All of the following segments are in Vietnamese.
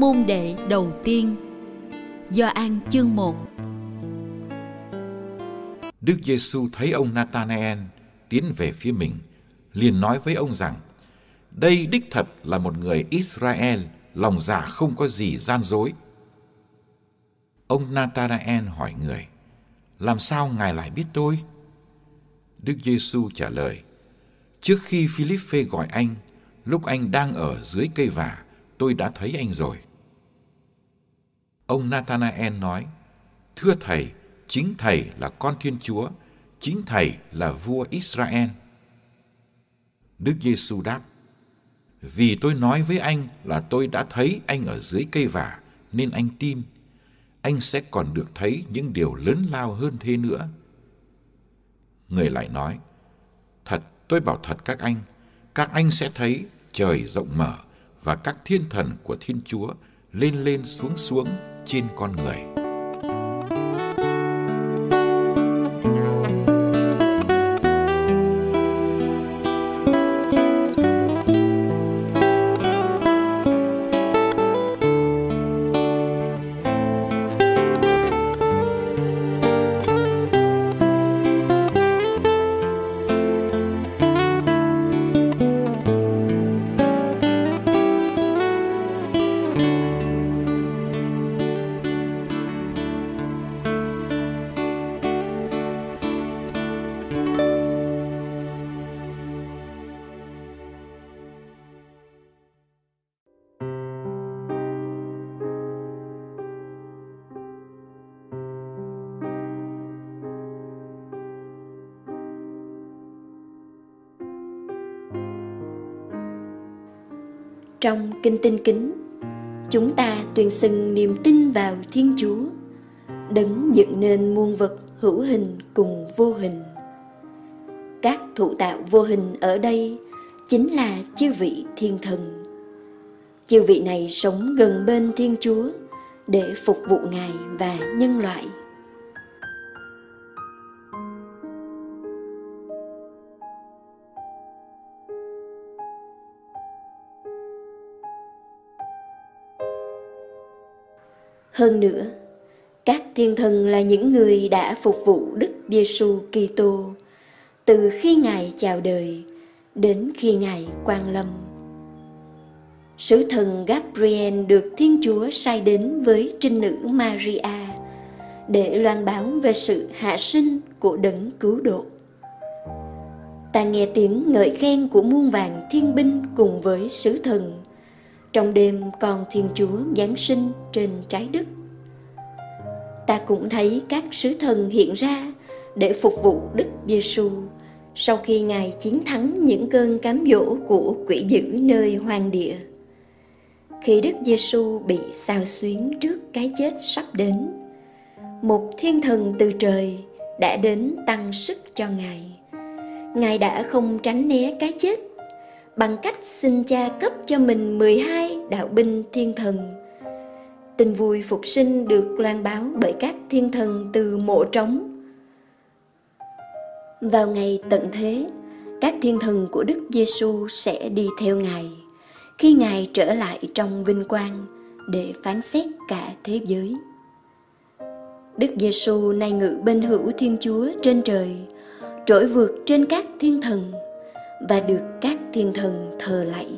môn đệ đầu tiên. Do An chương 1 Đức Giêsu thấy ông Nathanael tiến về phía mình, liền nói với ông rằng: Đây đích thật là một người Israel, lòng dạ không có gì gian dối. Ông Nathanael hỏi người: Làm sao ngài lại biết tôi? Đức Giêsu trả lời: Trước khi Philippe gọi anh, lúc anh đang ở dưới cây vả, tôi đã thấy anh rồi. Ông Nathanael nói, Thưa Thầy, chính Thầy là con Thiên Chúa, chính Thầy là vua Israel. Đức Giêsu đáp, Vì tôi nói với anh là tôi đã thấy anh ở dưới cây vả, nên anh tin. Anh sẽ còn được thấy những điều lớn lao hơn thế nữa. Người lại nói, Thật, tôi bảo thật các anh, các anh sẽ thấy trời rộng mở và các thiên thần của Thiên Chúa lên lên xuống xuống trên con người. Trong kinh tinh kính, chúng ta tuyên xưng niềm tin vào Thiên Chúa, đấng dựng nên muôn vật hữu hình cùng vô hình. Các thụ tạo vô hình ở đây chính là chư vị thiên thần. Chư vị này sống gần bên Thiên Chúa để phục vụ Ngài và nhân loại. Hơn nữa, các thiên thần là những người đã phục vụ Đức Giêsu Kitô từ khi Ngài chào đời đến khi Ngài quang lâm. Sứ thần Gabriel được Thiên Chúa sai đến với trinh nữ Maria để loan báo về sự hạ sinh của đấng cứu độ. Ta nghe tiếng ngợi khen của muôn vàng thiên binh cùng với sứ thần trong đêm con Thiên Chúa Giáng sinh trên trái đất. Ta cũng thấy các sứ thần hiện ra để phục vụ Đức Giêsu sau khi Ngài chiến thắng những cơn cám dỗ của quỷ dữ nơi hoang địa. Khi Đức Giêsu bị sao xuyến trước cái chết sắp đến, một thiên thần từ trời đã đến tăng sức cho Ngài. Ngài đã không tránh né cái chết bằng cách xin cha cấp cho mình 12 đạo binh thiên thần. Tin vui phục sinh được loan báo bởi các thiên thần từ mộ trống. Vào ngày tận thế, các thiên thần của Đức Giêsu sẽ đi theo Ngài khi Ngài trở lại trong vinh quang để phán xét cả thế giới. Đức Giêsu nay ngự bên hữu Thiên Chúa trên trời, trỗi vượt trên các thiên thần và được các thiên thần thờ lạy.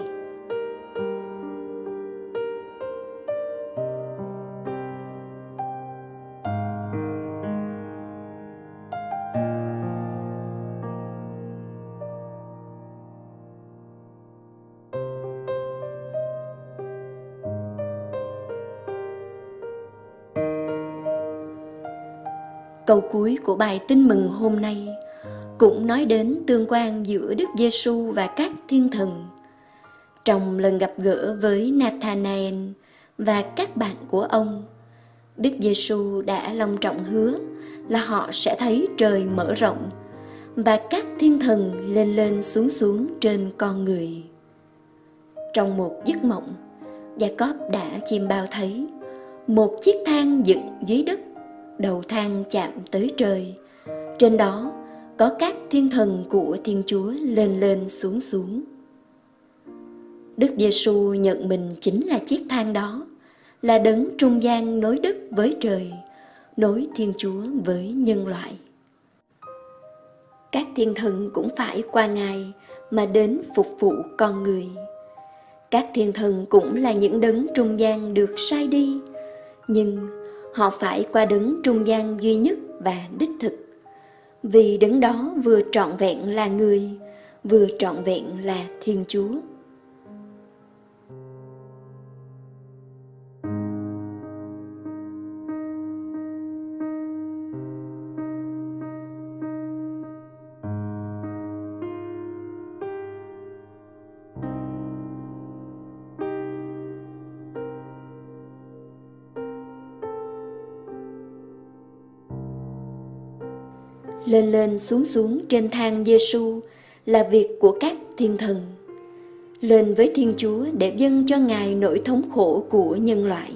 Câu cuối của bài tin mừng hôm nay cũng nói đến tương quan giữa Đức Giêsu và các thiên thần. Trong lần gặp gỡ với Nathanael và các bạn của ông, Đức Giêsu đã long trọng hứa là họ sẽ thấy trời mở rộng và các thiên thần lên lên xuống xuống trên con người. Trong một giấc mộng, Jacob đã chiêm bao thấy một chiếc thang dựng dưới đất, đầu thang chạm tới trời. Trên đó có các thiên thần của Thiên Chúa lên lên xuống xuống. Đức Giêsu nhận mình chính là chiếc thang đó là đấng trung gian nối đất với trời, nối Thiên Chúa với nhân loại. Các thiên thần cũng phải qua Ngài mà đến phục vụ con người. Các thiên thần cũng là những đấng trung gian được sai đi, nhưng họ phải qua đấng trung gian duy nhất và đích thực. Vì đấng đó vừa trọn vẹn là người, vừa trọn vẹn là Thiên Chúa. Lên lên xuống xuống trên thang Giêsu là việc của các thiên thần. Lên với Thiên Chúa để dâng cho Ngài nỗi thống khổ của nhân loại.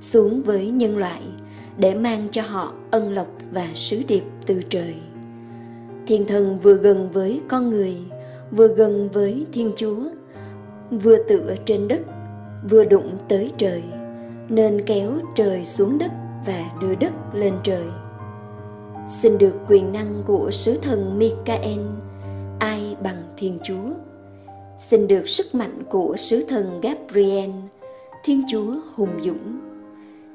Xuống với nhân loại để mang cho họ ân lộc và sứ điệp từ trời. Thiên thần vừa gần với con người, vừa gần với Thiên Chúa, vừa tựa trên đất, vừa đụng tới trời, nên kéo trời xuống đất và đưa đất lên trời xin được quyền năng của sứ thần Michael, ai bằng Thiên Chúa. Xin được sức mạnh của sứ thần Gabriel, Thiên Chúa hùng dũng.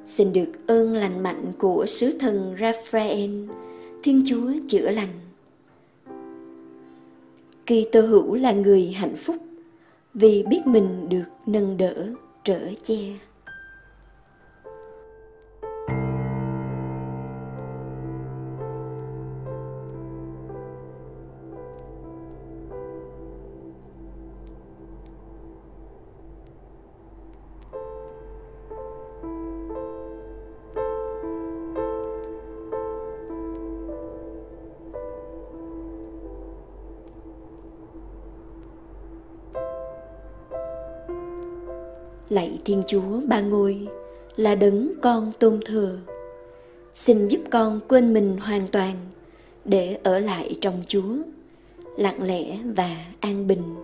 Xin được ơn lành mạnh của sứ thần Raphael, Thiên Chúa chữa lành. Kỳ tơ hữu là người hạnh phúc vì biết mình được nâng đỡ, trở che. Lạy Thiên Chúa ba ngôi là đấng con tôn thờ. Xin giúp con quên mình hoàn toàn để ở lại trong Chúa, lặng lẽ và an bình,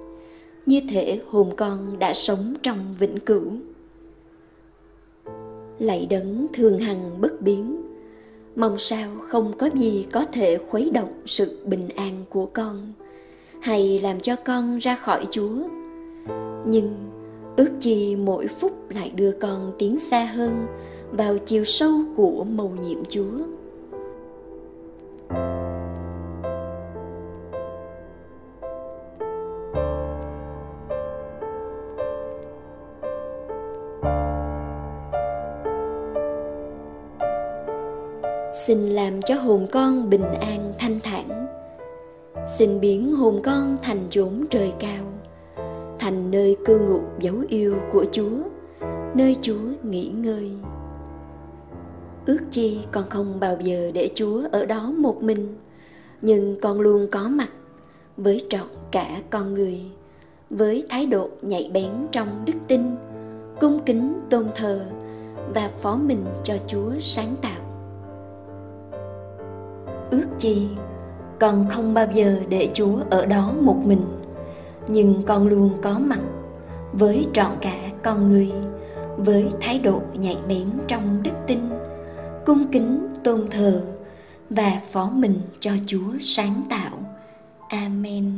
như thể hồn con đã sống trong vĩnh cửu. Lạy đấng thường hằng bất biến, mong sao không có gì có thể khuấy động sự bình an của con hay làm cho con ra khỏi Chúa. Nhưng ước chi mỗi phút lại đưa con tiến xa hơn vào chiều sâu của mầu nhiệm chúa. Xin làm cho hồn con bình an thanh thản. Xin biến hồn con thành chốn trời cao thành nơi cư ngụ dấu yêu của Chúa, nơi Chúa nghỉ ngơi. Ước chi con không bao giờ để Chúa ở đó một mình, nhưng con luôn có mặt với trọn cả con người, với thái độ nhạy bén trong đức tin, cung kính tôn thờ và phó mình cho Chúa sáng tạo. Ước chi con không bao giờ để Chúa ở đó một mình, nhưng con luôn có mặt với trọn cả con người, với thái độ nhạy bén trong đức tin, cung kính, tôn thờ và phó mình cho chúa sáng tạo. Amen.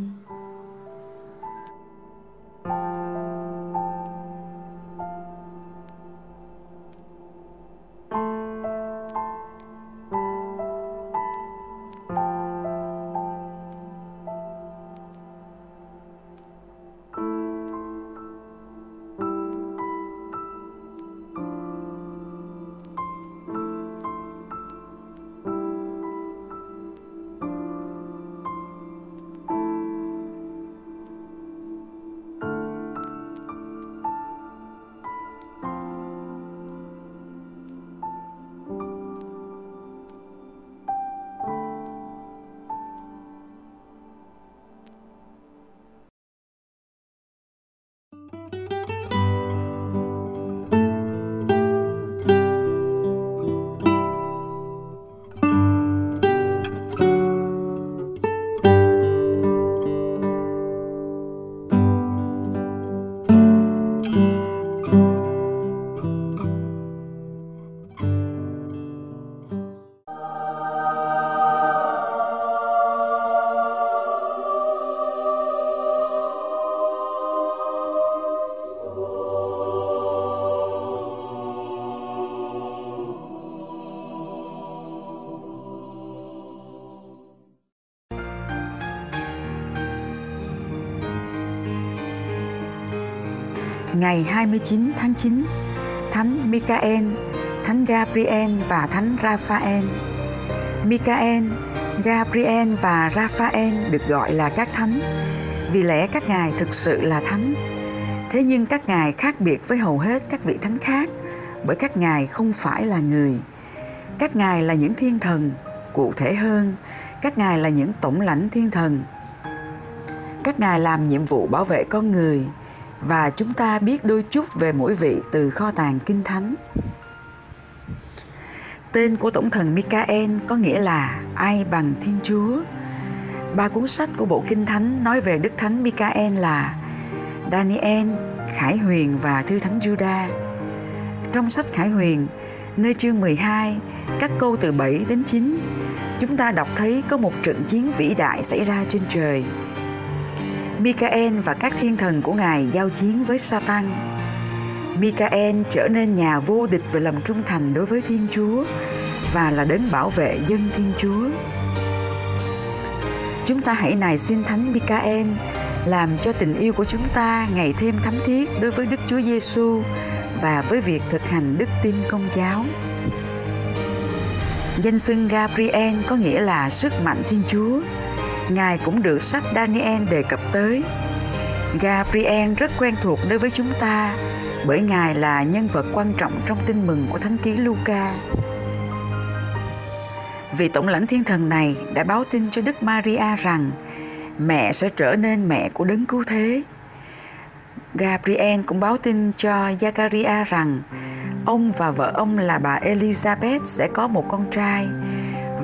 Ngày 29 tháng 9, Thánh Michael, Thánh Gabriel và Thánh Raphael. Michael, Gabriel và Raphael được gọi là các thánh vì lẽ các ngài thực sự là thánh. Thế nhưng các ngài khác biệt với hầu hết các vị thánh khác bởi các ngài không phải là người. Các ngài là những thiên thần, cụ thể hơn, các ngài là những tổng lãnh thiên thần. Các ngài làm nhiệm vụ bảo vệ con người và chúng ta biết đôi chút về mỗi vị từ kho tàng kinh thánh. Tên của tổng thần Michael có nghĩa là ai bằng Thiên Chúa. Ba cuốn sách của bộ Kinh Thánh nói về Đức Thánh Michael là Daniel, Khải Huyền và Thư Thánh Juda. Trong sách Khải Huyền, nơi chương 12, các câu từ 7 đến 9, chúng ta đọc thấy có một trận chiến vĩ đại xảy ra trên trời. Michael và các thiên thần của Ngài giao chiến với Satan. Michael trở nên nhà vô địch về lòng trung thành đối với Thiên Chúa và là đấng bảo vệ dân Thiên Chúa. Chúng ta hãy nài xin Thánh Michael làm cho tình yêu của chúng ta ngày thêm thắm thiết đối với Đức Chúa Giêsu và với việc thực hành đức tin công giáo. Danh xưng Gabriel có nghĩa là sức mạnh Thiên Chúa. Ngài cũng được sách Daniel đề cập tới. Gabriel rất quen thuộc đối với chúng ta, bởi Ngài là nhân vật quan trọng trong tin mừng của Thánh ký Luca. Vì tổng lãnh thiên thần này đã báo tin cho Đức Maria rằng mẹ sẽ trở nên mẹ của đấng cứu thế. Gabriel cũng báo tin cho Zachariah rằng ông và vợ ông là bà Elizabeth sẽ có một con trai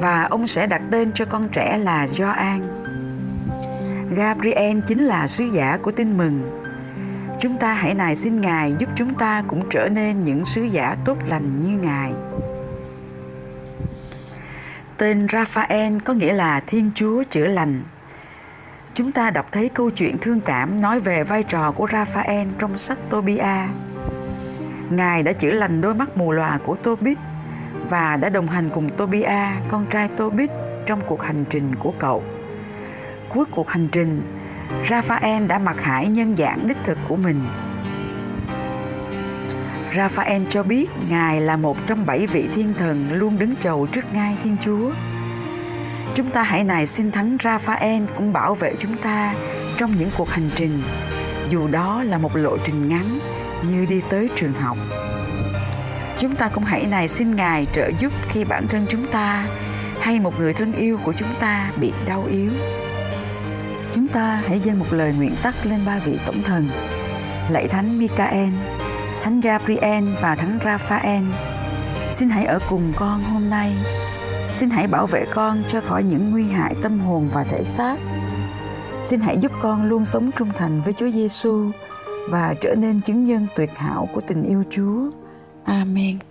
và ông sẽ đặt tên cho con trẻ là Gioan. Gabriel chính là sứ giả của tin mừng. Chúng ta hãy nài xin Ngài giúp chúng ta cũng trở nên những sứ giả tốt lành như Ngài. Tên Raphael có nghĩa là Thiên Chúa chữa lành. Chúng ta đọc thấy câu chuyện thương cảm nói về vai trò của Raphael trong sách Tobia. Ngài đã chữa lành đôi mắt mù lòa của Tobit và đã đồng hành cùng Tobia, con trai Tobit trong cuộc hành trình của cậu. Cuối cuộc hành trình, Raphael đã mặc hải nhân dạng đích thực của mình. Raphael cho biết Ngài là một trong bảy vị thiên thần luôn đứng chầu trước ngai Thiên Chúa. Chúng ta hãy nài xin Thánh Raphael cũng bảo vệ chúng ta trong những cuộc hành trình, dù đó là một lộ trình ngắn như đi tới trường học. Chúng ta cũng hãy này xin Ngài trợ giúp khi bản thân chúng ta hay một người thân yêu của chúng ta bị đau yếu. Chúng ta hãy dâng một lời nguyện tắt lên ba vị tổng thần, lạy Thánh Michael, Thánh Gabriel và Thánh Raphael. Xin hãy ở cùng con hôm nay. Xin hãy bảo vệ con cho khỏi những nguy hại tâm hồn và thể xác. Xin hãy giúp con luôn sống trung thành với Chúa Giêsu và trở nên chứng nhân tuyệt hảo của tình yêu Chúa. Amen.